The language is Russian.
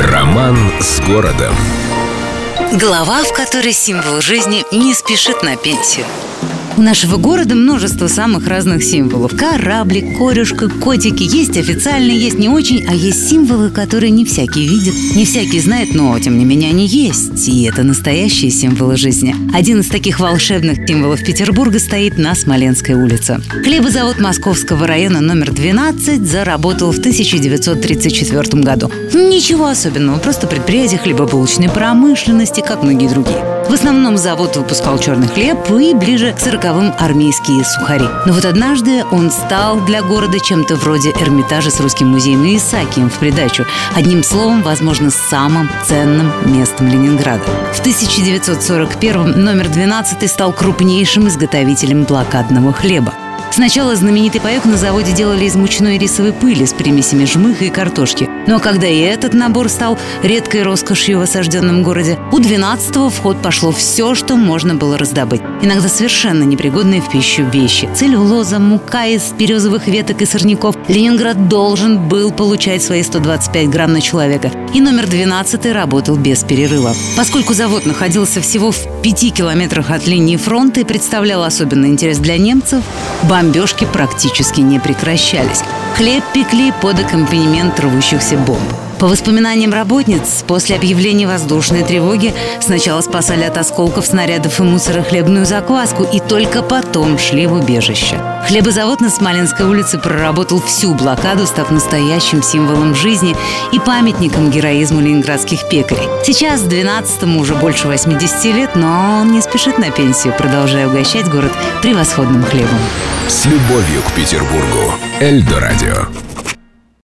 Роман с городом. Глава, в которой символ жизни не спешит на пенсию. У нашего города множество самых разных символов. Кораблик, корюшка, котики. Есть официальные, есть не очень, а есть символы, которые не всякий видит, не всякий знает, но тем не менее они есть. И это настоящие символы жизни. Один из таких волшебных символов Петербурга стоит на Смоленской улице. Хлебозавод Московского района номер 12 заработал в 1934 году. Ничего особенного, просто предприятие хлебобулочной промышленности, как многие другие. В основном завод выпускал черный хлеб и ближе к сороковым армейские сухари. Но вот однажды он стал для города чем-то вроде Эрмитажа с русским музеем и Исаакием в придачу. Одним словом, возможно, самым ценным местом Ленинграда. В 1941 номер 12 стал крупнейшим изготовителем блокадного хлеба. Сначала знаменитый паек на заводе делали из мучной рисовой пыли с примесями жмыха и картошки. Но когда и этот набор стал редкой роскошью в осажденном городе, у 12-го в ход пошло все, что можно было раздобыть. Иногда совершенно непригодные в пищу вещи. Целлюлоза, мука из березовых веток и сорняков. Ленинград должен был получать свои 125 грамм на человека. И номер 12 работал без перерыва. Поскольку завод находился всего в пяти километрах от линии фронта и представлял особенный интерес для немцев, бомбежки практически не прекращались. Хлеб пекли под аккомпанемент рвущихся бомб. По воспоминаниям работниц, после объявления воздушной тревоги сначала спасали от осколков снарядов и мусора хлебную закваску и только потом шли в убежище. Хлебозавод на Смоленской улице проработал всю блокаду, став настоящим символом жизни и памятником героизму ленинградских пекарей. Сейчас 12-му уже больше 80 лет, но он не спешит на пенсию, продолжая угощать город превосходным хлебом. С любовью к Петербургу. Эльдо радио.